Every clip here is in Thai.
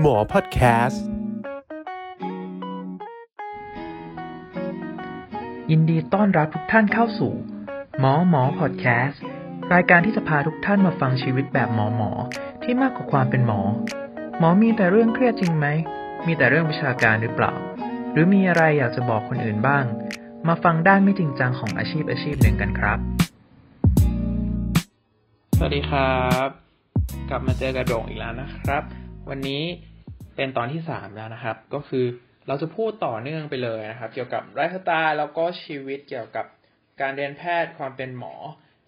หมอพอดแคสต์ยินดีต้อนรับทุกท่านเข้าสู่ หมอหมอพอดแคสต์รายการที่จะพาทุกท่านมาฟังชีวิตแบบหมอหมอที่มากกว่าความเป็นหมอ หมอมีแต่เรื่องเครียดจริงไหม มีแต่เรื่องวิชาการหรือเปล่า หรือมีอะไรอยากจะบอกคนอื่นบ้าง มาฟังด้านไม่จริงจังของอาชีพอาชีพหนึ่งกันครับ สวัสดีครับ กลับมาเจอกับโด่งอีกแล้วนะครับ วันนี้เป็นตอนที่สามแล้วนะครับ ก็คือเราจะพูดต่อเนื่องไปเลยนะครับ เกี่ยวกับไลฟ์สไตล์แล้วก็ชีวิตเกี่ยวกับการเรียนแพทย์ความเป็นหมอ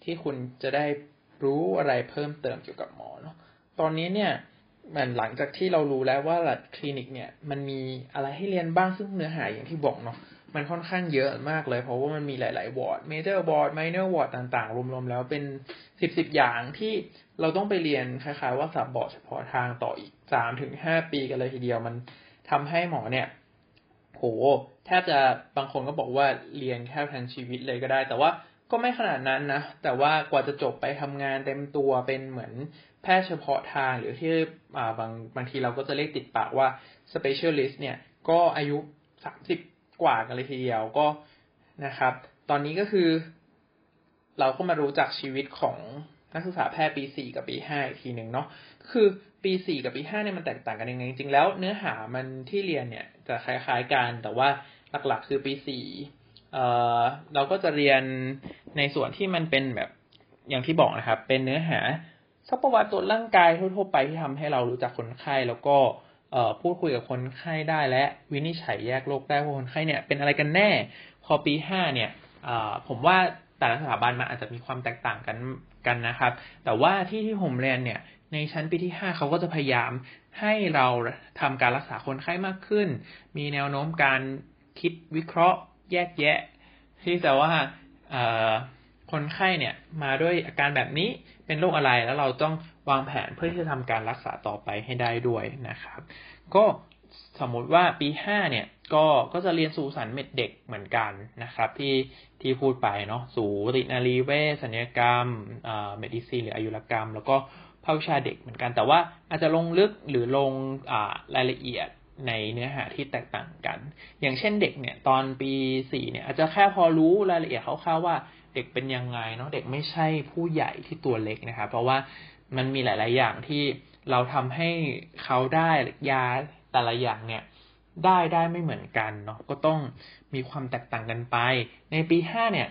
ที่คุณจะได้รู้อะไรเพิ่มเติมเกี่ยวกับหมอเนาะตอนนี้เนี่ยมันหลังจากที่เรารู้แล้วว่าหลัดคลินิกเนี่ยมันมีอะไรให้เรียนบ้างซึ่งเนื้อหาอย่างที่บอกเนาะ มันค่อนข้างเยอะมากเลย เพราะว่ามันมีหลาย ๆ ward major ward minor ward ต่างๆ รวม ๆ แล้วเป็นสิบสิบอย่างที่เราต้องไปเรียนคล้าย ๆ ว่าสับบอร์ดเฉพาะทางต่ออีกสามถึงห้าปีกันเลยทีเดียวมันทำให้หมอเนี่ย โหแทบจะบางคนก็บอกว่าเรียนแค่ทั้งชีวิตเลยก็ได้ แต่ว่าก็ไม่ขนาดนั้นนะ แต่ว่ากว่าจะจบไปทำงานเต็มตัวเป็นเหมือนแพทย์เฉพาะทางหรือที่บางบางทีเราก็จะเรียกติดปากว่า specialist เนี่ย ก็อายุสามสิบ กว่ากันเลยทีเดียวก็นะครับ ตอนนี้ก็คือ เราก็มารู้จักชีวิตของนักศึกษาแพทย์ปีสี่กับปีห้าอีกทีหนึ่งเนาะคือปีสี่กับปีห้าเนี่ยมันแตกต่างกันยังไงจริงๆแล้วเนื้อหามันที่เรียนเนี่ยจะคล้ายๆกันแต่ว่าหลักๆ คือปีสี่เอ่อเราก็จะเรียนในส่วนที่มันเป็นแบบอย่างที่บอกนะครับ เป็นเนื้อหาสักประวัติตรวจร่างกายทั่วๆไปที่ทำให้เรารู้จักคนไข้แล้วก็ พูดคุยกับคนไข้ได้และวินิจฉัยแยกโรคได้ว่าคนไข้เนี่ยเป็นอะไรกันแน่ พอปีห้าเนี่ยผมว่าแต่ละสถาบันมันอาจจะมีความแตกต่างกันกันนะครับ แต่ว่าที่ที่ผมเรียนเนี่ยในชั้นปีที่ห้าเขาก็จะพยายามให้เราทำการรักษาคนไข้มากขึ้น มีแนวโน้มการคิดวิเคราะห์แยกแยะ ที่จะว่าคนไข้เนี่ยมาด้วยอาการแบบนี้เป็นโรคอะไรแล้วเราต้อง วางแผนเพื่อที่จะทำการรักษาต่อไปให้ได้ด้วยนะครับ ก็สมมติว่าปีห้าเนี่ยก็ก็จะเรียนสูติ ศัลย์ med เด็กเหมือนกันนะครับ ที่ที่พูดไปเนาะสูตินารีเวชศัลยกรรมอ่า medicine หรืออายุรกรรม แล้วก็ภาควิชาเด็กเหมือนกัน แต่ว่าอาจจะลงลึกหรือลงอ่ารายละเอียดในเนื้อหาที่แตกต่างกัน อย่างเช่นเด็กเนี่ย ตอนปีสี่เนี่ยอาจจะแค่พอรู้รายละเอียดคร่าวๆว่าเด็กเป็นยังไงเนาะเด็กไม่ใช่ผู้ใหญ่ที่ตัวเล็กนะครับ เพราะว่า มันมีหลาย ๆ อย่างที่เราทำให้เขาได้ยาแต่ละอย่างเนี่ย ได้ได้ไม่เหมือนกันเนาะก็ต้องมีความแตกต่างกันไป ในปีห้าเนี่ย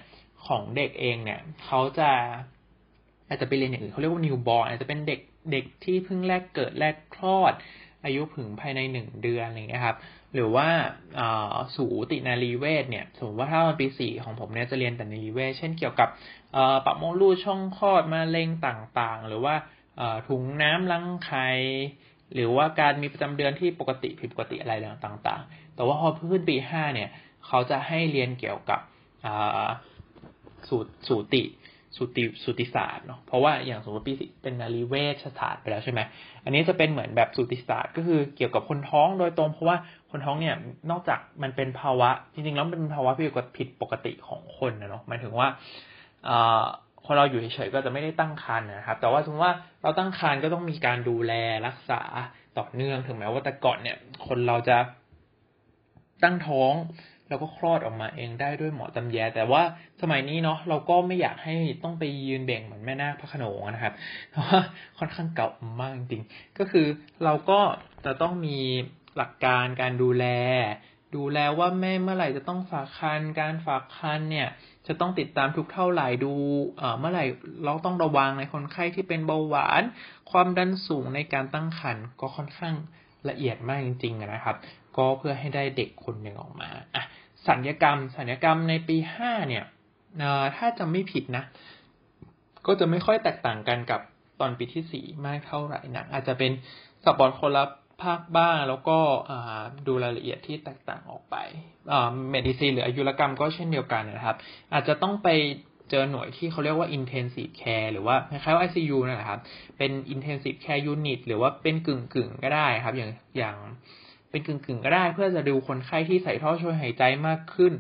ของเด็กเองเนี่ย เขาจะอาจจะไปเรียนอย่างอื่นเขาเรียกว่า newborn อาจจะเป็นเด็กเด็กที่เพิ่งแรกเกิดแรกคลอด อายุเพิ่งภายในหนึ่งเดือนอะไรเงี้ยครับ หรือว่าสูตินารีเวชเนี่ยสมมติว่าถ้ามันปีสี่ของผมเนี่ยจะเรียนแต่นารีเวชเช่นเกี่ยวกับปรับมดลูกช่องคลอดมาเร็งต่างๆ หรือว่าถุงน้ำล้างไข่หรือว่าการมีประจำเดือนที่ปกติผิดปกติอะไรต่างๆ แต่ว่าพอขึ้นปีห้าเนี่ย เขาจะให้เรียนเกี่ยวกับสูตรสูติ สูติสูติศาสตร์เนาะเพราะว่าอย่างสมมติปีสิเป็นนารีเวชศาสตร์ไปแล้วใช่ไหมอันนี้จะเป็นเหมือนแบบสูติศาสตร์ก็คือเกี่ยวกับคนท้องโดยตรง เพราะว่าคนท้องเนี่ยนอกจากมันเป็นภาวะ จริงๆแล้วเป็นภาวะผิดปกติของคนนะเนาะหมายถึงว่าพอเราอยู่เฉยๆก็จะไม่ได้ตั้งครรภ์นะครับ แต่ว่าสมมติว่าเราตั้งครรภ์ก็ต้องมีการดูแลรักษาต่อเนื่องถึงแม้ว่าแต่ก่อนเนี่ย คนเราจะตั้งท้อง แล้วก็คลอดออกมาเองได้ด้วยหมอตำแย แต่ว่าสมัยนี้เนาะเราก็ไม่อยากให้ต้องไปยืนเบ่งเหมือนแม่นาคพระขนงนะครับ เพราะว่าค่อนข้างเก่ามากจริงก็คือเราก็จะต้องมีหลักการการดูแล ดูแลว่าแม่เมื่อไหร่จะต้องฝากคันการฝากคันเนี่ยจะต้องติดตามทุกเท่าไหร่ดูเมื่อไหร่เราต้องระวังในคนไข้ที่เป็นเบาหวาน ความดันสูงในการตั้งครรภ์ก็ค่อนข้างละเอียดมากจริงๆนะครับ ก็เพื่อให้ได้เด็กคนหนึ่งออกมาอะสัญญกรรม สัญญกรรมในปีห้าเนี่ยถ้าจะไม่ผิดนะ ก็จะไม่ค่อยแตกต่างกันกับตอนปีที่สี่มากเท่าไหร่นะอาจจะเป็นสับบอลคนละภาคบ้างแล้วก็ดูรายละเอียดที่แตกต่างออกไปเมดิซีหรืออายุรกรรมก็เช่นเดียวกันนะครับ อาจจะต้องไปเจอหน่วยที่เขาเรียกว่า intensive care หรือว่าคล้ายๆว่า ICU นะครับ เป็น intensive care unit หรือว่าเป็นกึ่งกึ่งก็ได้ครับ อย่างอย่าง เป็นกึ่งกึ่งก็ได้เพื่อจะดูคนไข้ที่ใส่ท่อช่วยหายใจมากขึ้น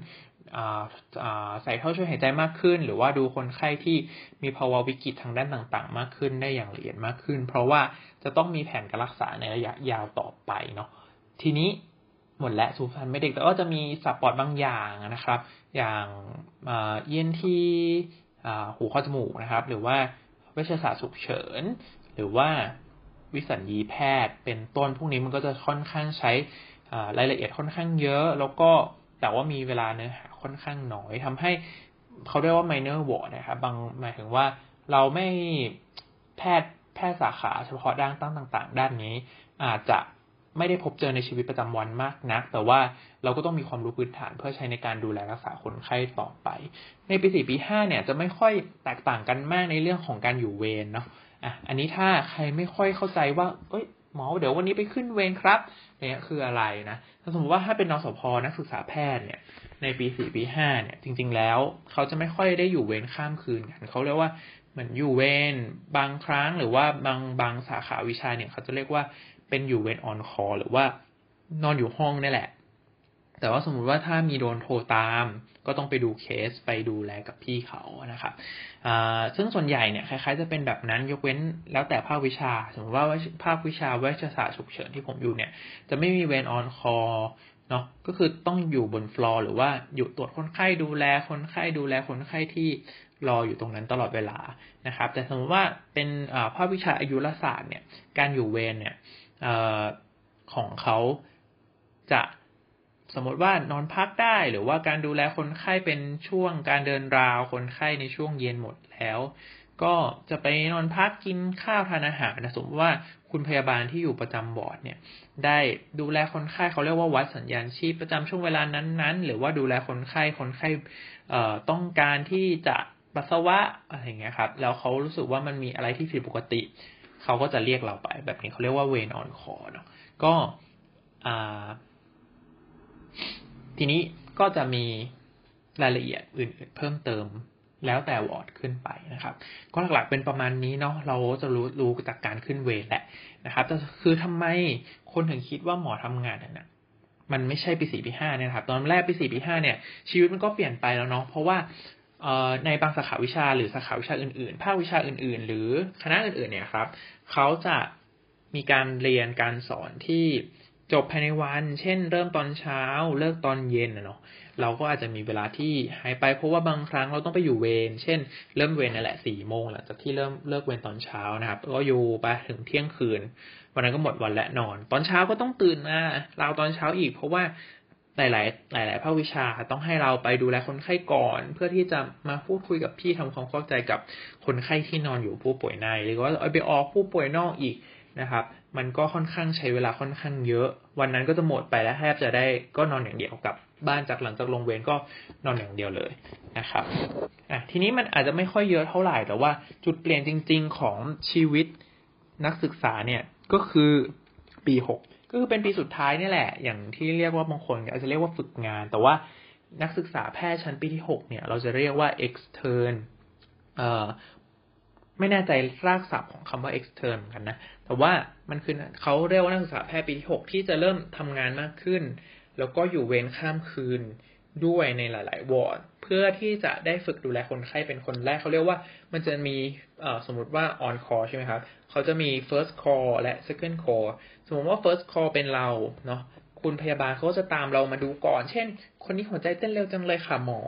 ใส่ท่อช่วยหายใจมากขึ้น หรือว่าดูคนไข้ที่มีภาวะวิกฤตทางด้านต่างๆ มากขึ้นได้อย่างละเอียดมากขึ้น เพราะว่าจะต้องมีแผนการรักษาในระยะยาวต่อไปเนาะทีนี้หมดและสูฟันไม่เด็กแต่ก็จะมีสับปอดบางอย่างนะครับ อย่างเย็นที่หูข้อจมูกนะครับ หรือว่าเวชศาสตร์ฉุกเฉิน หรือว่า วิสัญญีแพทย์ เป็นต้นพวกนี้มันก็จะค่อนข้างใช้รายละเอียดค่อนข้างเยอะ แล้วก็แต่ว่ามีเวลาเนื้อหาค่อนข้างน้อยทำให้เขาเรียกว่า minor ward นะครับบางหมายถึงว่าเราไม่แพทย์แพทย์สาขาเฉพาะด้านตั้งต่าง ๆ ด้านนี้ อาจจะไม่ได้พบเจอในชีวิตประจำวันมากนัก แต่ว่าเราก็ต้องมีความรู้พื้นฐานเพื่อใช้ในการดูแลรักษาคนไข้ต่อไป ในปีสี่ปีห้าเนี่ยจะไม่ค่อยแตกต่างกันมากในเรื่องของการอยู่เวรเนาะ อะอันนี้ถ้าใครไม่ค่อยเข้าใจว่า เอ้ยหมอเดี๋ยววันนี้ไปขึ้นเวรครับเนี่ยคืออะไรนะถ้าสมมติว่าถ้าเป็นนสพนักศึกษาแพทย์เนี่ย ในปีสี่ปีห้าเนี่ย จริง ๆ แล้วเขาจะไม่ค่อยได้อยู่เวรข้ามคืนกันเขาเรียกว่าเหมือนอยู่เวรบางครั้งหรือว่าบางบางสาขาวิชาเนี่ยเขาจะเรียกว่าเป็นอยู่เวรออนคอหรือว่านอนอยู่ห้องนี่แหละ แต่ว่าสมมุติว่าถ้ามีโดนโทรตาม ก็ต้องไปดูเคสไปดูแลกับพี่เขานะครับซึ่งส่วนใหญ่เนี่ยคล้ายๆจะเป็นแบบนั้นยกเว้นแล้วแต่ภาควิชา สมมติว่าภาควิชาเวชศาสตร์ฉุกเฉินที่ผมอยู่เนี่ย จะไม่มีเวนออนคอเนาะก็คือต้องอยู่บนฟลอร์หรือว่าอยู่ตรวจคนไข้ดูแลคนไข้ดูแลคนไข้ที่รออยู่ตรงนั้นตลอดเวลานะครับ แต่สมมติว่าเป็นภาควิชาอายุรศาสตร์เนี่ยการอยู่เวรเนี่ยของเขาจะ สมมติว่านอนพักได้หรือว่าการดูแลคนไข้เป็นช่วงการเดินราวคนไข้ในช่วงเย็นหมดแล้ว ก็จะไปนอนพักกินข้าวทานอาหารนะสมมติว่าคุณพยาบาลที่อยู่ประจำบอร์ดเนี่ย ได้ดูแลคนไข้เขาเรียกว่าวัดสัญญาณชีพประจำช่วงเวลานั้นๆ หรือว่าดูแลคนไข้คนไข้ต้องการที่จะปัสสาวะอะไรเงี้ยครับแล้วเขารู้สึกว่ามันมีอะไรที่ผิดปกติ เขาก็จะเรียกเราไป แบบนี้เขาเรียกว่าเวนออนคอเนาะก็อ่า ทีนี้ก็จะมีรายละเอียดอื่นๆ เพิ่มเติมแล้วแต่วอร์ดขึ้นไปนะครับ ก็หลักๆเป็นประมาณนี้เนาะเราจะรู้รู้จากการขึ้นเวรแหละนะครับแต่คือทำไมคนถึงคิดว่าหมอทำงานเนี่ยมันไม่ใช่ปีสี่ปีห้าเนี่ยครับตอนแรกปีสี่ปีห้าเนี่ย ชีวิตมันก็เปลี่ยนไปแล้วเนาะเพราะว่าในบางสาขาวิชาหรือสาขาวิชาอื่นๆ ภาควิชาอื่นๆ หรือคณะอื่นๆเนี่ยครับ เขาจะมีการเรียนการสอนที่ จบภายในวัน เช่น เริ่มตอนเช้า เลิกตอนเย็นนะเนาะ เราก็อาจจะมีเวลาที่หายไปเพราะว่าบางครั้งเราต้องไปอยู่เวร เช่น เริ่มเวรนั่นแหละสี่โมงหลังจากที่เริ่มเลิกเวรตอนเช้านะครับ ก็อยู่ไปถึงเที่ยงคืน วันนั้นก็หมดวันและนอน ตอนเช้าก็ต้องตื่นมาเราตอนเช้าอีก เพราะว่าหลาย ๆ หลาย ๆ ภาควิชาต้องให้เราไปดูแลคนไข้ก่อน เพื่อที่จะมาพูดคุยกับพี่ทำความเข้าใจกับคนไข้ที่นอนอยู่ผู้ป่วยใน หรือว่าเอาไปออกผู้ป่วยนอกอีกนะครับ มันก็ค่อนข้างใช้เวลาค่อนข้างเยอะ วันนั้นก็จะหมดไปแล้วแทบจะได้ก็นอนอย่างเดียวกับบ้านจากหลังจากลงเวรก็นอนอย่างเดียวเลยนะครับอะทีนี้มันอาจจะไม่ค่อยเยอะเท่าไหร่ แต่ว่าจุดเปลี่ยนจริง ๆ ของชีวิตนักศึกษาเนี่ยก็คือปีหกก็คือเป็นปีสุดท้ายนี่แหละ อย่างที่เรียกว่าบางคนอาจจะเรียกว่าฝึกงาน แต่ว่านักศึกษาแพทย์ชั้นปีที่หกเนี่ย เราจะเรียกว่า extern เอ่อไม่แน่ใจรากศัพท์ของคำว่า extern กันนะ แต่ว่า มันคือเขาเรียกว่านักศึกษาแพทย์ปีที่หกที่จะเริ่มทำงานมากขึ้น แล้วก็อยู่เวรข้ามคืนด้วยในหลาย ๆ วอร์ดเพื่อที่จะได้ฝึกดูแลคนไข้เป็นคนแรกเขาเรียกว่า มันจะมีสมมติว่า on call ใช่ไหมครับเขาจะมี first call และ second call สมมติว่า first call เป็นเราเนาะคุณพยาบาลเขาจะตามเรามาดูก่อน เช่น คนนี้หัวใจเต้นเร็วจังเลยค่ะหมอ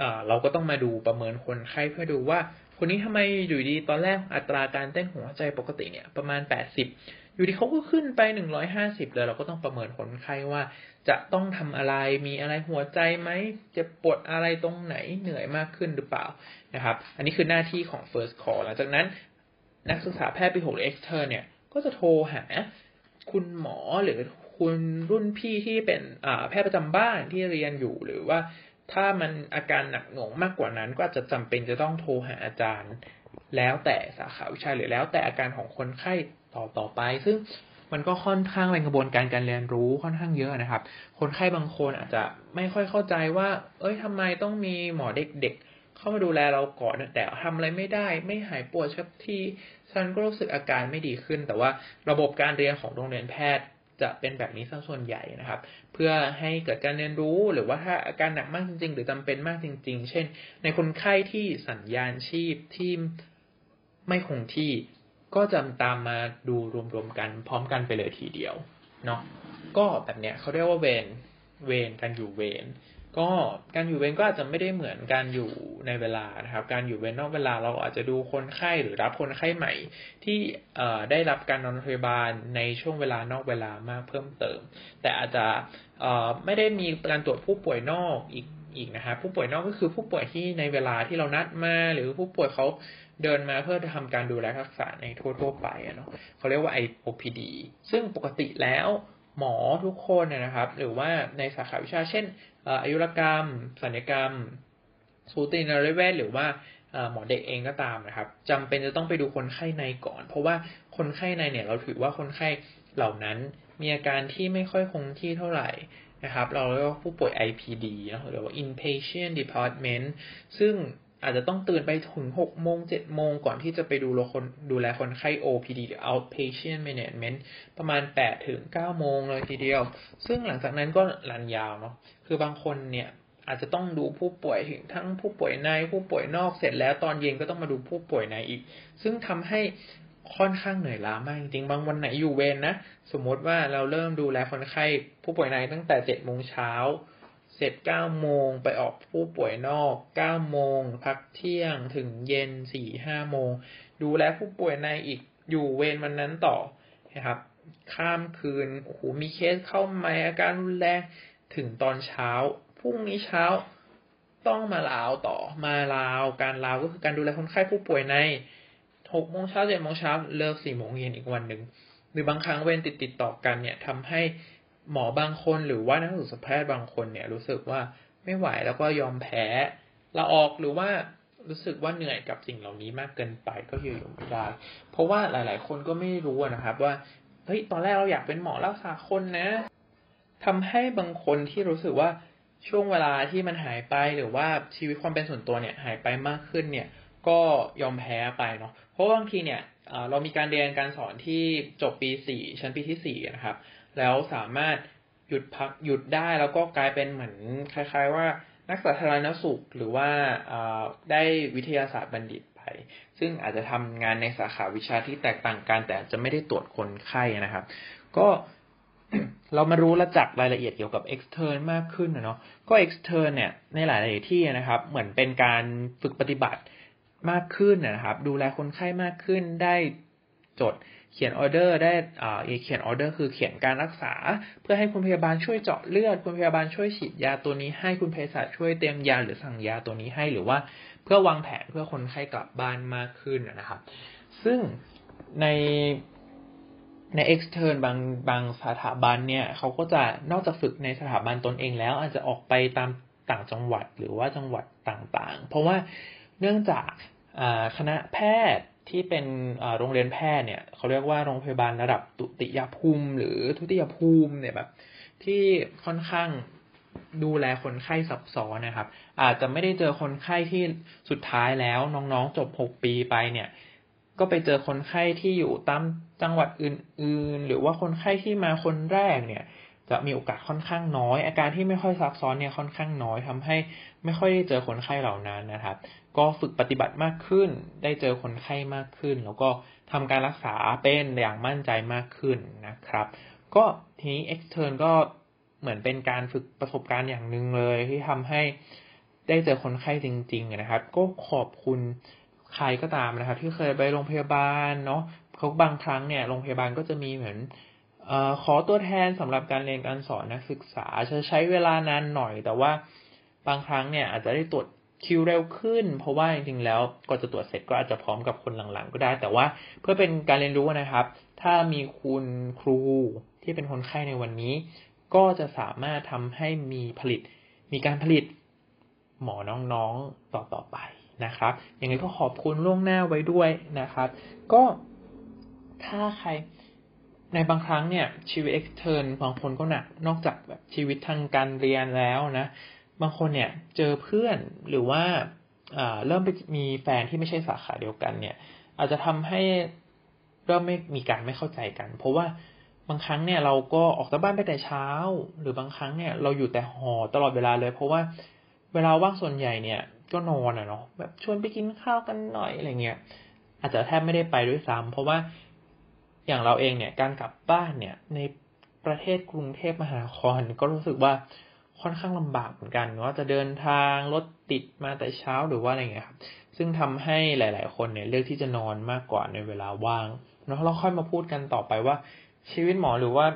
อเราก็ต้องมาดูประเมินคนไข้เพื่อดูว่า คนนี้ทำไมอยู่ดีตอนแรกอัตราการเต้นหัวใจปกติเนี่ยประมาณ 80 อยู่ดีเขาก็ขึ้นไป 150เลยเราก็ต้องประเมินคนไข้ว่า จะต้องทำอะไรมีอะไรหัวใจไหมจะปวดอะไรตรงไหนเหนื่อยมากขึ้นหรือเปล่านะครับ อันนี้คือหน้าที่ของ first call หลังจากนั้นนักศึกษาแพทย์ปีหกหรือ extern เนี่ยก็จะโทรหาคุณหมอหรือคุณรุ่นพี่ที่เป็นแพทย์ประจำบ้านที่เรียนอยู่หรือว่า ถ้ามันอาการหนักหน่วงมากกว่านั้น ก็อาจจะจำเป็นจะต้องโทรหาอาจารย์ แล้วแต่สาขาวิชาหรือแล้วแต่อาการของคนไข้ต่อต่อไป ซึ่งมันก็ค่อนข้างเป็นกระบวนการการเรียนรู้ค่อนข้างเยอะนะครับ คนไข้บางคนอาจจะไม่ค่อยเข้าใจว่า เอ้ยทำไมต้องมีหมอเด็กๆ เข้ามาดูแลเราก่อนแต่ทำอะไรไม่ได้ ไม่หายปวดชักที่ฉันก็รู้สึกอาการไม่ดีขึ้น แต่ว่าระบบการเรียนของโรงเรียนแพทย์ จะเป็นแบบนี้ซะส่วนใหญ่นะครับ เพื่อให้เกิดการเรียนรู้หรือว่าถ้าอาการหนักมากจริง ๆ หรือจำเป็นมากจริง ๆ เช่น ในคนไข้ที่สัญญาณชีพที่ไม่คงที่ก็จะตามมาดูรวมๆกันพร้อมกันไปเลยทีเดียวเนาะก็แบบเนี้ยเขาเรียกว่าเวนเวนกันอยู่เวน ก็การอยู่เวรก็อาจจะไม่ได้เหมือนการอยู่ในเวลานะครับ การอยู่เวรนอกเวลาเราอาจจะดูคนไข้หรือรับคนไข้ใหม่ ที่ได้รับการนอนโรงพยาบาลในช่วงเวลานอกเวลามากเพิ่มเติม แต่อาจจะไม่ได้มีการตรวจผู้ป่วยนอกอีกอีกนะครับผู้ป่วยนอกก็คือผู้ป่วยที่ในเวลาที่เรานัดมา หรือผู้ป่วยเขาเดินมาเพื่อทำการดูแลรักษาในทั่วๆไปเนาะเขาเรียกว่า IOPD ซึ่งปกติแล้ว หมอทุกคนนะครับ หรือว่าในสาขาวิชาเช่นอายุรกรรมศัลยกรรมสูตินรีเวชหรือว่าหมอเด็กเองก็ตามนะครับจำเป็นจะต้องไปดูคนไข้ในก่อน เพราะว่าคนไข้ในเนี่ยเราถือว่าคนไข้เหล่านั้นมีอาการที่ไม่ค่อยคงที่เท่าไหร่นะครับ เราเรียกว่าผู้ป่วย IPD นะหรือว่า inpatient department ซึ่ง อาจจะต้องตื่นไปถึงหกโมงเจ็ดโมงก่อนที่จะไปดูคนดูแลคนไข้ OPD หรือ outpatient management ประมาณแปดถึงเก้าโมงเลยทีเดียว ซึ่งหลังจากนั้นก็รันยาวเนาะ คือบางคนเนี่ยอาจจะต้องดูผู้ป่วยถึงทั้งผู้ป่วยในผู้ป่วยนอกเสร็จแล้วตอนเย็นก็ต้องมาดูผู้ป่วยในอีก ซึ่งทำให้ค่อนข้างเหนื่อยล้ามากจริงๆบางวันไหนอยู่เวรนนะ สมมติว่าเราเริ่มดูแลคนไข้ผู้ป่วยในตั้งแต่เจ็ดโมงเช้า เสร็จเก้าโมงไปออกผู้ป่วยนอกเก้าโมงพักเที่ยงถึงเย็นสี่ห้าโมง ดูแลผู้ป่วยในอีกอยู่เวรวันนั้นต่อนะครับ ข้ามคืนโอ้โหมีเคสเข้ามาอาการรุนแรงถึงตอนเช้าพรุ่งนี้เช้าต้องมาลาวต่อมาลาวการลาวก็คือการดูแลคนไข้ผู้ป่วยในหกโมงเช้าเจ็ดโมงเช้าเลิกสี่โมงเย็นอีกวันหนึ่งหรือบางครั้งเว้นติดติดต่อกันเนี่ยทำให้ หมอบางคนหรือว่านักศึกษาแพทย์บางคนเนี่ยรู้สึกว่าไม่ไหวแล้วก็ยอมแพ้ลาออกหรือว่ารู้สึกว่าเหนื่อยกับสิ่งเหล่านี้มากเกินไปก็อยู่อยู่ไม่ได้ เพราะว่าหลาย ๆ คนก็ไม่รู้นะครับว่าเฮ้ยตอนแรกเราอยากเป็นหมอรักษาคนนะทำให้บางคนที่รู้สึกว่าช่วงเวลาที่มันหายไปหรือว่าชีวิตความเป็นส่วนตัวเนี่ยหายไปมากขึ้นเนี่ย ก็ยอมแพ้ไปเนาะเพราะบางทีเนี่ยเรามีการเรียนการสอนที่จบปีสี่ชั้นปีที่สี่นะครับ แล้วสามารถหยุดพักหยุดได้แล้วก็กลายเป็นเหมือนคล้ายๆ ว่านักสาธารณสุขหรือว่าได้วิทยาศาสตร์บัณฑิตไป ซึ่งอาจจะทำงานในสาขาวิชาที่แตกต่างกัน แต่จะไม่ได้ตรวจคนไข้นะครับ ก็เรามารู้และจักรายละเอียดเกี่ยวกับ extern มากขึ้นนะเนาะก็ extern เนี่ยในหลายๆที่นะครับ เหมือนเป็นการฝึกปฏิบัติมากขึ้นนะครับ ดูแลคนไข้มากขึ้นได้จด เขียนออเดอร์ได้อ่าเขียนออเดอร์คือเขียนการรักษา เพื่อให้คุณพยาบาลช่วยเจาะเลือด คุณพยาบาลช่วยฉีดยาตัวนี้ให้คุณเภสัชช่วยเตรียมยาหรือสั่งยาตัวนี้ให้หรือว่า เพื่อวางแผนเพื่อคนไข้กลับบ้านมากขึ้นนะครับ ซึ่งในใน extern บางบางสถาบันเนี่ยเขาก็จะนอกจากฝึกในสถาบันตนเองแล้ว อาจจะออกไปตามต่างจังหวัดหรือว่าจังหวัดต่างๆ เพราะว่าเนื่องจากคณะแพทย์ ที่เป็นโรงเรียนแพทย์เนี่ยเขาเรียกว่าโรงพยาบาลระดับตุติยภูมิ หรือทุติยภูมิเนี่ยแบบที่ค่อนข้างดูแลคนไข้ซับซ้อนนะครับ อาจจะไม่ได้เจอคนไข้ที่สุดท้ายแล้วน้องๆจบหกปีไปเนี่ย ก็ไปเจอคนไข้ที่อยู่ตามจังหวัดอื่น ๆ หรือว่าคนไข้ที่มาคนแรกเนี่ย จะมีโอกาสค่อนข้างน้อย อาการที่ไม่ค่อยซับซ้อนเนี่ยค่อนข้างน้อยทำให้ไม่ค่อยได้เจอคนไข้เหล่านั้นนะครับ ก็ฝึกปฏิบัติมากขึ้น ได้เจอคนไข้มากขึ้น แล้วก็ทำการรักษาเป็นอย่างมั่นใจมากขึ้นนะครับ ก็ทีนี้ extern ก็เหมือนเป็นการฝึกประสบการณ์อย่างหนึ่งเลยที่ทำให้ได้เจอคนไข้จริง ๆ นะครับ ก็ขอบคุณใครก็ตามนะครับ ที่เคยไปโรงพยาบาลเนาะเขาบางครั้งเนี่ยโรงพยาบาลก็จะมีเหมือน อขอตัวแทนสำหรับการเรียนการสอนนักศึกษาจะใช้เวลานานหน่อย แต่ว่าบางครั้งเนี่ยอาจจะได้ตรวจคิวเร็วขึ้น เพราะว่าจริงๆแล้วก็จะตรวจเสร็จก็อาจจะพร้อมกับคนหลังๆ ก็ได้ แต่ว่าเพื่อเป็นการเรียนรู้นะครับ ถ้ามีคุณครูที่เป็นคนไข้ในวันนี้ ก็จะสามารถทำให้มีผลิต มีการผลิตหมอน้องๆต่อๆไปนะครับอย่างนี้ก็ขอบคุณล่วงหน้าไว้ด้วยนะครับ ก็ถ้าใคร ในบางครั้งเนี่ยชีวิตเอ็กเทอร์บางคนก็หนักนอกจากแบบชีวิตทางการเรียนแล้วนะ บางคนเนี่ยเจอเพื่อนหรือว่าเริ่มไปมีแฟนที่ไม่ใช่สาขาเดียวกันเนี่ย อาจจะทำให้เริ่มไม่มีการไม่เข้าใจกัน เพราะว่าบางครั้งเนี่ยเราก็ออกจากบ้านไปแต่เช้า หรือบางครั้งเนี่ยเราอยู่แต่หอตลอดเวลาเลย เพราะว่าเวลาว่างส่วนใหญ่เนี่ยก็นอนอะเนาะแบบชวนไปกินข้าวกันหน่อยอะไรเงี้ยอาจจะแทบไม่ได้ไปด้วยซ้ำเพราะว่า อย่างเราเองเนี่ยการกลับบ้านเนี่ยในประเทศกรุงเทพมหานครก็รู้สึกว่าค่อนข้างลำบากเหมือนกันว่าจะเดินทางรถติดมาแต่เช้าหรือว่าอะไรเงี้ยครับ ซึ่งทำให้หลาย ๆ คนเนี่ยเลือกที่จะนอนมากกว่าในเวลาว่างแล้วเราค่อยมาพูดกันต่อไปว่าชีวิตหมอหรือว่า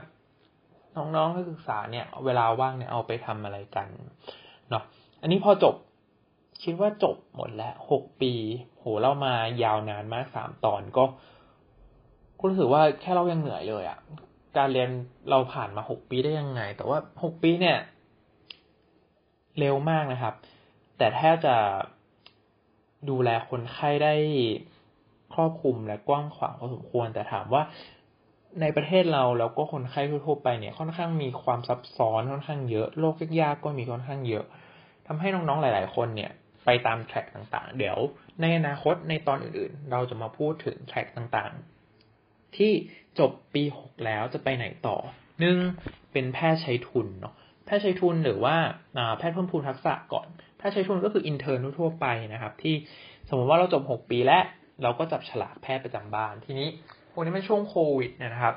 น้องๆนักศึกษาเนี่ย เวลาว่างเนี่ยเอาไปทำอะไรกันเนาะอันนี้พอจบคิดว่าจบหมดแล้วหกปี โหเรามายาวนานมากสามตอนก็ ก็รู้สึกว่าแค่เรายังเหนื่อยเลยอะ่ะ การเรียนเราผ่านมาหกปีได้ยังไง แต่ว่าหกปีเนี่ย เร็วมากนะครับ แต่แทบจะดูแลคนไข้ได้ครอบคลุมและกว้างขวางพอสมควร แต่ถามว่าในประเทศเราแล้วก็คนไข้ทั่วไปเนี่ย ค่อนข้างมีความซับซ้อนค่อนข้างเยอะโรคยากๆก็มีค่อนข้างเยอะทำให้น้องๆหลาย ๆ คนเนี่ย ไปตามแทร็กต่างๆ เดี๋ยวในอนาคตในตอนอื่นๆ เราจะมาพูดถึง track ต่างๆ ที่จบปีหกแล้วจะไปไหนต่อหนึ่งเป็นแพทย์ใช้ทุนเนาะแพทย์ใช้ทุนหรือว่าแพทย์เพิ่มพูนทักษะก่อน แพทย์ใช้ทุนก็คือ intern ทั่วไปนะครับ ที่สมมติว่าเราจบหกปีแล้ว เราก็จับฉลากแพทย์ประจำบ้านทีนี้วันนี้เป็นช่วงโควิดนะครับ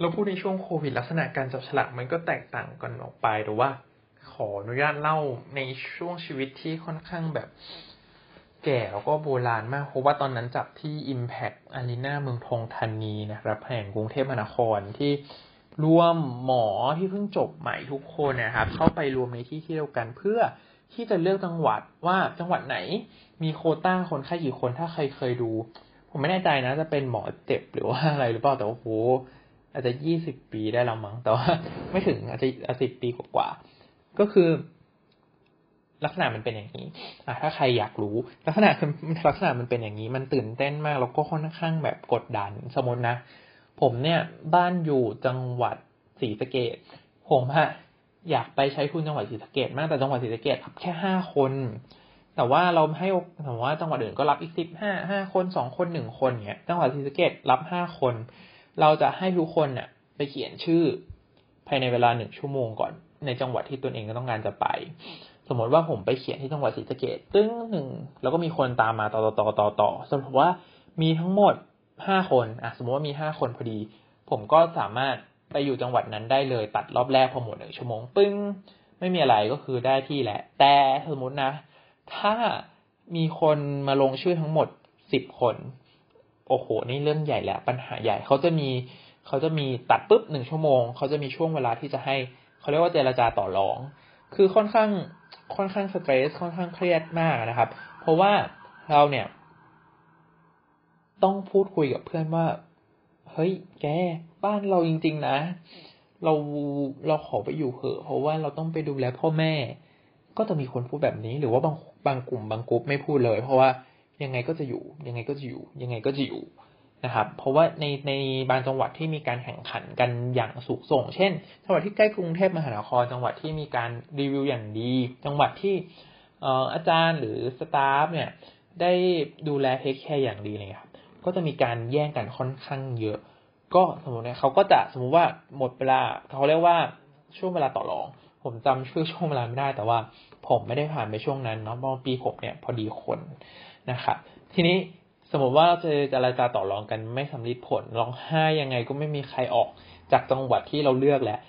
เราพูดในช่วงโควิด ลักษณะการจับฉลากมันก็แตกต่างกันออกไปหรือว่า ขออนุญาตเล่าในช่วงชีวิตที่ค่อนข้างแบบ แก่แล้วก็โบราณมากเพราะว่าตอนนั้นจับที่ Impact Arena เมืองทองธานีนะครับ แห่งกรุงเทพมหานครที่รวมหมอที่เพิ่งจบใหม่ทุกคนนะครับ เข้าไปรวมในที่ที่เดียวกันเพื่อที่จะเลือกจังหวัดว่าจังหวัดไหนมีโคต้าคนไข้กี่คนถ้าใครเคยดู ผมไม่แน่ใจนะ จะเป็นหมอเจ็บหรือว่าอะไรหรือเปล่าแต่ว่าโหอาจจะยี่สิบปีได้แล้วมั้งแต่ว่าไม่ถึงอาจจะสิบปีกว่าก็คือ ลักษณะมันเป็นอย่างนี้อะถ้าใครอยากรู้ ลักษณะลักษณะมันเป็นอย่างนี้ มันตื่นเต้นมากแล้วก็ค่อนข้างแบบกดดันสมมตินะ ผมเนี่ยบ้านอยู่จังหวัดศรีสะเกดผมอะอยากไปใช้ทุนจังหวัดศรีสะเกดมากแต่จังหวัดศรีสะเกดรับแค่ห้าคน แต่ว่าเราให้ถามว่าจังหวัดอื่นก็รับอีกสิบห้าห้าคนสองคนหนึ่งคนเนี้ยจังหวัดศรีสะเกดรับห้าคน เราจะให้ทุกคนเนี่ยไปเขียนชื่อ ภายในเวลาหนึ่งชั่วโมงก่อน ในจังหวัดที่ตนเองก็ต้องการจะไป สมมติว่าผมไปเขียนที่จังหวัดศรีสะเกดตึ้งหนึ่งแล้วก็มีคนตามมาต่อต่อต่อต่อต่อสมมติว่ามีทั้งหมดห้าคนอะสมมติว่ามีห้าคนพอดี ผมก็สามารถไปอยู่จังหวัดนั้นได้เลยตัดรอบแรกพอหมดหนึ่งชั่วโมงปึ้ง ไม่มีอะไรก็คือได้ที่แหละ แต่สมมตินะ ถ้ามีคนมาลงชื่อทั้งหมดสิบคน โอ้โห นี่เรื่องใหญ่แล้วปัญหาใหญ่เขาจะมีเขาจะมีตัดปุ๊บหนึ่งชั่วโมงเขาจะมีช่วงเวลาที่จะให้เขาเรียกว่าเจรจาต่อรอง คือค่อนข้าง ค่อนข้างสเตรสค่อนข้างเครียดมากนะครับ เพราะว่าเราเนี่ย ต้องพูดคุยกับเพื่อนว่า เฮ้ย แก บ้านเราจริง ๆ นะ เราเราขอไปอยู่เถอะ เพราะว่าเราต้องไปดูแลพ่อแม่ ก็จะมีคนพูดแบบนี้ หรือว่าบางบางกลุ่มบางกลุ่มไม่พูดเลย เพราะว่ายังไงก็จะอยู่ ยังไงก็จะอยู่ ยังไงก็จะอยู่ นะครับ เพราะว่าในในบางจังหวัดที่มีการแข่งขันกันอย่างสูงส่ง เช่น จังหวัดที่ใกล้กรุงเทพมหานคร จังหวัดที่มีการรีวิวอย่างดี จังหวัดที่อาจารย์หรือ staff เนี่ยได้ดูแล take care อย่างดีเลยครับ ก็จะมีการแย่งกันค่อนข้างเยอะ ก็สมมติเนี่ยเขาก็จะสมมุติว่าหมดเวลาเขาเรียกว่าช่วงเวลาต่อรอง ผมจำชื่อช่วงเวลาไม่ได้ แต่ว่าผมไม่ได้ผ่านไปช่วงนั้นเนาะเพราะปีผมเนี่ยพอดีคนนะครับ ทีนี้ สมมติว่าเราจะเจรจาต่อรองกันไม่สำลิดผลร้องไห้ยังไงก็ไม่มีใครออกจากจังหวัดที่เราเลือกแหละ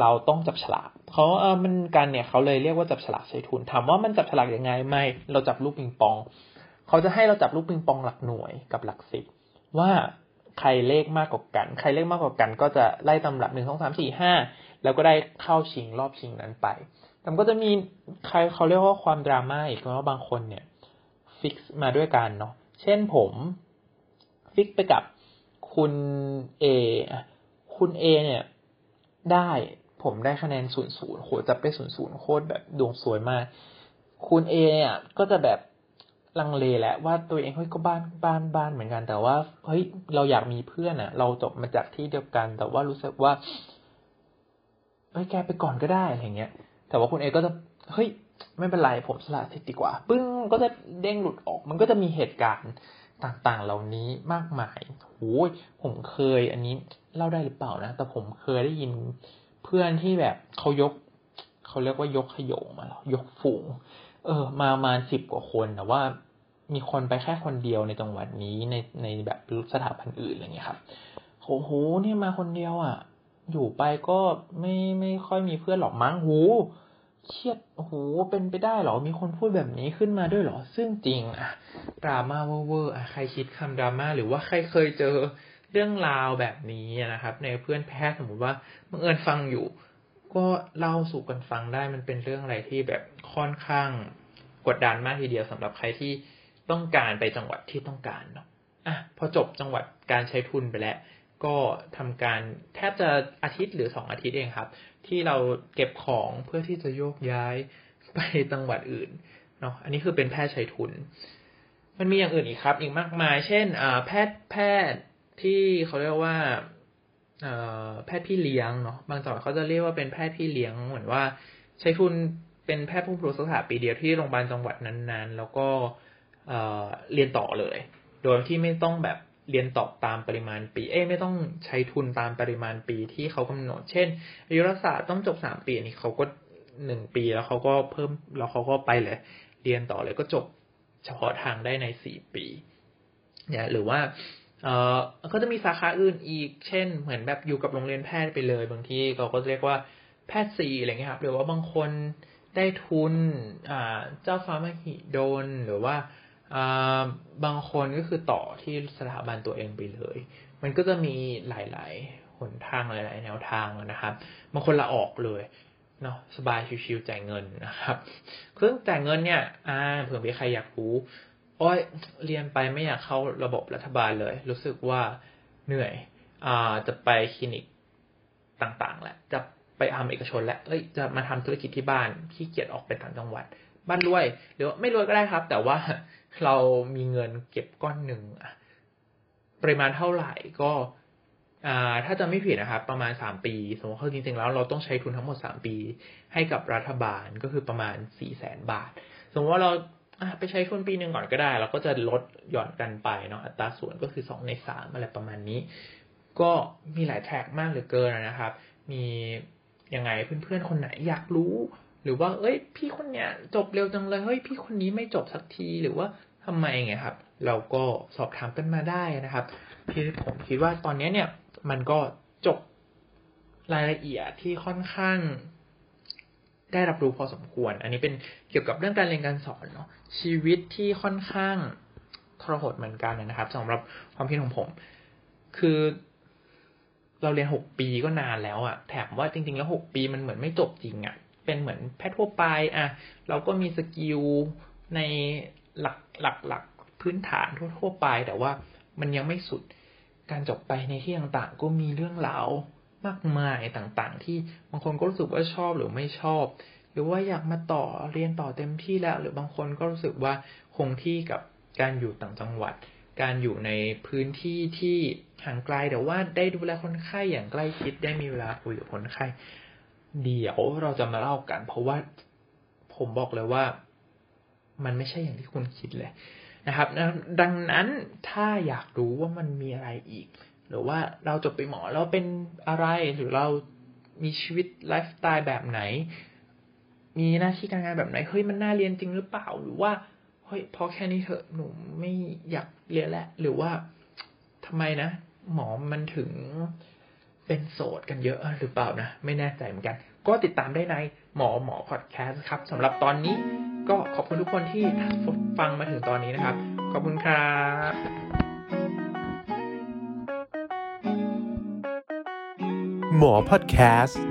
เราต้องจับฉลากเขาเออมันกันเนี่ยเขาเลยเรียกว่าจับฉลากใช้ทุนถามว่ามันจับฉลากยังไงไม่ เราจับลูกปิงปอง เขาจะให้เราจับลูกปิงปองหลักหน่วยกับหลักสิบว่าใครเลขมากกว่ากัน ใครเลขมากกว่ากัน ก็จะไล่ตำรับหนึ่งสองสามสี่ห้าแล้วก็ได้เข้าชิงรอบชิงนั้นไปแต่ก็จะมีใครเขาเรียกว่าความดราม่าอีกเพราะว่าบางคนเนี่ยฟิกซ์มาด้วยกันเนาะ เช่นผมฟิกไปกับคุณเอคุณเอเนี่ย ได้ผมได้คะแนนศูนย์ศูนย์โหจะไปศูนย์ศูนย์โคตรแบบดวงสวยมาก คุณเอเนี่ยก็จะแบบลังเลแหละว่าตัวเองเฮ้ยก็บ้านบ้านบ้านเหมือนกัน แต่ว่าเฮ้ยเราอยากมีเพื่อนอะ่ะ เราจบมาจากที่เดียวกัน แต่ว่ารู้สึกว่าเฮ้ยแกไปก่อนก็ได้อะไรเงี้ย แต่ว่าคุณเอก็จะเฮ้ย ไม่เป็นไรผมสละสิทธิ์ดีกว่า ปึ้งก็จะเด้งหลุดออก มันก็จะมีเหตุการณ์ต่างๆ เหล่านี้มากมายโอ้ยผมเคยอันนี้เล่าได้หรือเปล่านะ แต่ผมเคยได้ยินเพื่อนที่แบบเขายกเขาเรียกว่ายกขยงมาหรอยกฝูง เออ มามาสิบกว่าคนแต่ว่ามีคนไปแค่คนเดียวในจังหวัดนี้ในในแบบสถาบันอื่นอะไรเงี้ยครับโอ้โหนี่มาคนเดียวอะ อยู่ไปก็ไม่ไม่ค่อยมีเพื่อนหรอกมั้งหู เครียดโอ้โหเป็นไปได้หรอ มีคนพูดแบบนี้ขึ้นมาด้วยหรอ ซึ่งจริงอะดราม่าเวอร์อะใครคิดคำดราม่าหรือว่าใครเคยเจอเรื่องราวแบบนี้นะครับ ในเพื่อนแพทย์สมมติว่าบังเอิญฟังอยู่ ก็เล่าสู่กันฟังได้มันเป็นเรื่องอะไรที่แบบค่อนข้างกดดันมากทีเดียวสำหรับใครที่ต้องการไปจังหวัดที่ต้องการเนาะอะพอจบจังหวัดการใช้ทุนไปแล้ว ก็ทำการแทบจะอาทิตย์หรือสองอาทิตย์เองครับ ที่เราเก็บของเพื่อที่จะโยกย้ายไปจังหวัดอื่นเนาะอันนี้คือเป็นแพทย์ใช้ทุน มันมีอย่างอื่นอีกครับ อีกมากมาย เช่นแพทย์แพทย์ที่เขาเรียกว่าแพทย์พี่เลี้ยงเนาะบางจังหวัดเขาจะเรียกว่าเป็นแพทย์พี่เลี้ยงเหมือนว่า ใช้ทุนเป็นแพทย์ผู้ปรุษสถาปีเดียวที่โรงพยาบาลจังหวัดนั้น ๆ แล้วก็เรียนต่อเลย โดยที่ไม่ต้องแบบ เรียนต่อตามปริมาณปี เอ้ไม่ต้องใช้ทุนตามปริมาณปีที่เขากำหนด เช่นอายุรักษาต้องจบสามปีนี่เขาก็หนึ่งปีแล้วเขาก็เพิ่มแล้วเขาก็ไปเลย เรียนต่อเลยก็จบเฉพาะทางได้ในสี่ปี เนี่ยหรือว่าเออก็จะมีสาขาอื่นอีก เช่น เหมือนแบบอยู่กับโรงเรียนแพทย์ไปเลย บางทีเขาก็เรียกว่าแพทย์สี่อะไรเงี้ยครับ หรือว่าบางคนได้ทุน อ่า เจ้าฟ้ามหิดล หรือว่า บางคนก็คือต่อที่สถาบันตัวเองไปเลย มันก็จะมีหลาย ๆ หนทางหลาย ๆ แนวทางนะครับ บางคนละออกเลยเนาะสบายชิวๆจ่ายเงินนะครับเครื่องจ่ายเงินเนี่ยอ่าเผื่อมีใครอยากรู้อ้ยเรียนไปไม่อยากเข้าระบบรัฐบาลเลย รู้สึกว่าเหนื่อยอ่าจะไปคลินิกต่างๆแหละจะไปทำเอกชนและเอ้ยจะมาทำธุรกิจที่บ้านขี้เกียจออกไปต่างจังหวัด บ้านรวยหรือไม่รวยก็ได้ครับ แต่ว่า เรามีเงินเก็บก้อนหนึ่งปริมาณเท่าไหร่ก็ถ้าจะไม่ผิดนะครับ ประมาณสามปี สมมติว่าจริงๆแล้วเราต้องใช้ทุนทั้งหมดสามปี ให้กับรัฐบาลก็คือประมาณสี่แสนบาท สมมติว่าเราไปใช้ทุนปีหนึ่งก่อนก็ได้ เราก็จะลดหย่อนกันไปเนาะอัตราส่วนก็คือสองในสามอะไรประมาณนี้ ก็มีหลายแท็กมากเหลือเกินนะครับ มียังไงเพื่อนๆคนไหนอยากรู้ หรือว่า เอ้ย พี่คนเนี้ยจบเร็วจังเลยเฮ้ยพี่คนนี้ไม่จบสักทีหรือว่าทำไมไงครับ เราก็สอบถามกันมาได้นะครับพี่ผมคิดว่าตอนนี้เนี่ย มันก็จบรายละเอียดที่ค่อนข้าง ได้รับรู้พอสมควร อันนี้เป็นเกี่ยวกับเรื่องการเรียนการสอนเนาะชีวิตที่ค่อนข้างทรหดเหมือนกันนะครับสำหรับความคิดของผม คือเราเรียนหกปีก็นานแล้วอะแถมว่าจริง ๆ แล้วหกปีมันเหมือนไม่จบจริงอะ เป็นเหมือนแพทย์ทั่วไปอะเราก็มีสกิลในหลักหลักหลักพื้นฐานทั่วๆไป แต่ว่ามันยังไม่สุดการจบไปในที่ต่างๆ ก็มีเรื่องราวมากมายต่างๆ ที่บางคนก็รู้สึกว่าชอบหรือไม่ชอบ หรือว่าอยากมาต่อเรียนต่อเต็มที่แล้ว หรือบางคนก็รู้สึกว่าคงที่กับการอยู่ต่างจังหวัด การอยู่ในพื้นที่ที่ห่างไกลแต่ว่าได้ดูแลคนไข้อย่างใกล้ชิดได้มีเวลาคุยกับคนไข้ เดี๋ยวเราจะมาเล่ากัน เพราะว่าผมบอกเลยว่า มันไม่ใช่อย่างที่คุณคิดเลยนะครับ ดังนั้นถ้าอยากรู้ว่ามันมีอะไรอีก หรือว่าเราจบไปหมอเราเป็นอะไรหรือเรามีชีวิตไลฟ์สไตล์แบบไหน มีหน้าที่การงานแบบไหน เฮ้ยมันน่าเรียนจริงหรือเปล่า หรือว่าเฮ้ยพอแค่นี้เถอะหนูไม่อยากเรียนแล้วหรือว่าทำไมนะ หมอมันถึง เป็นโสดกันเยอะหรือเปล่านะ ไม่แน่ใจเหมือนกัน ก็ติดตามได้ในหมอหมอพอดแคสต์ครับสำหรับตอนนี้ก็ขอบคุณทุกคนที่ฟังมาถึงตอนนี้นะครับ ขอบคุณครับหมอพอดแคสต์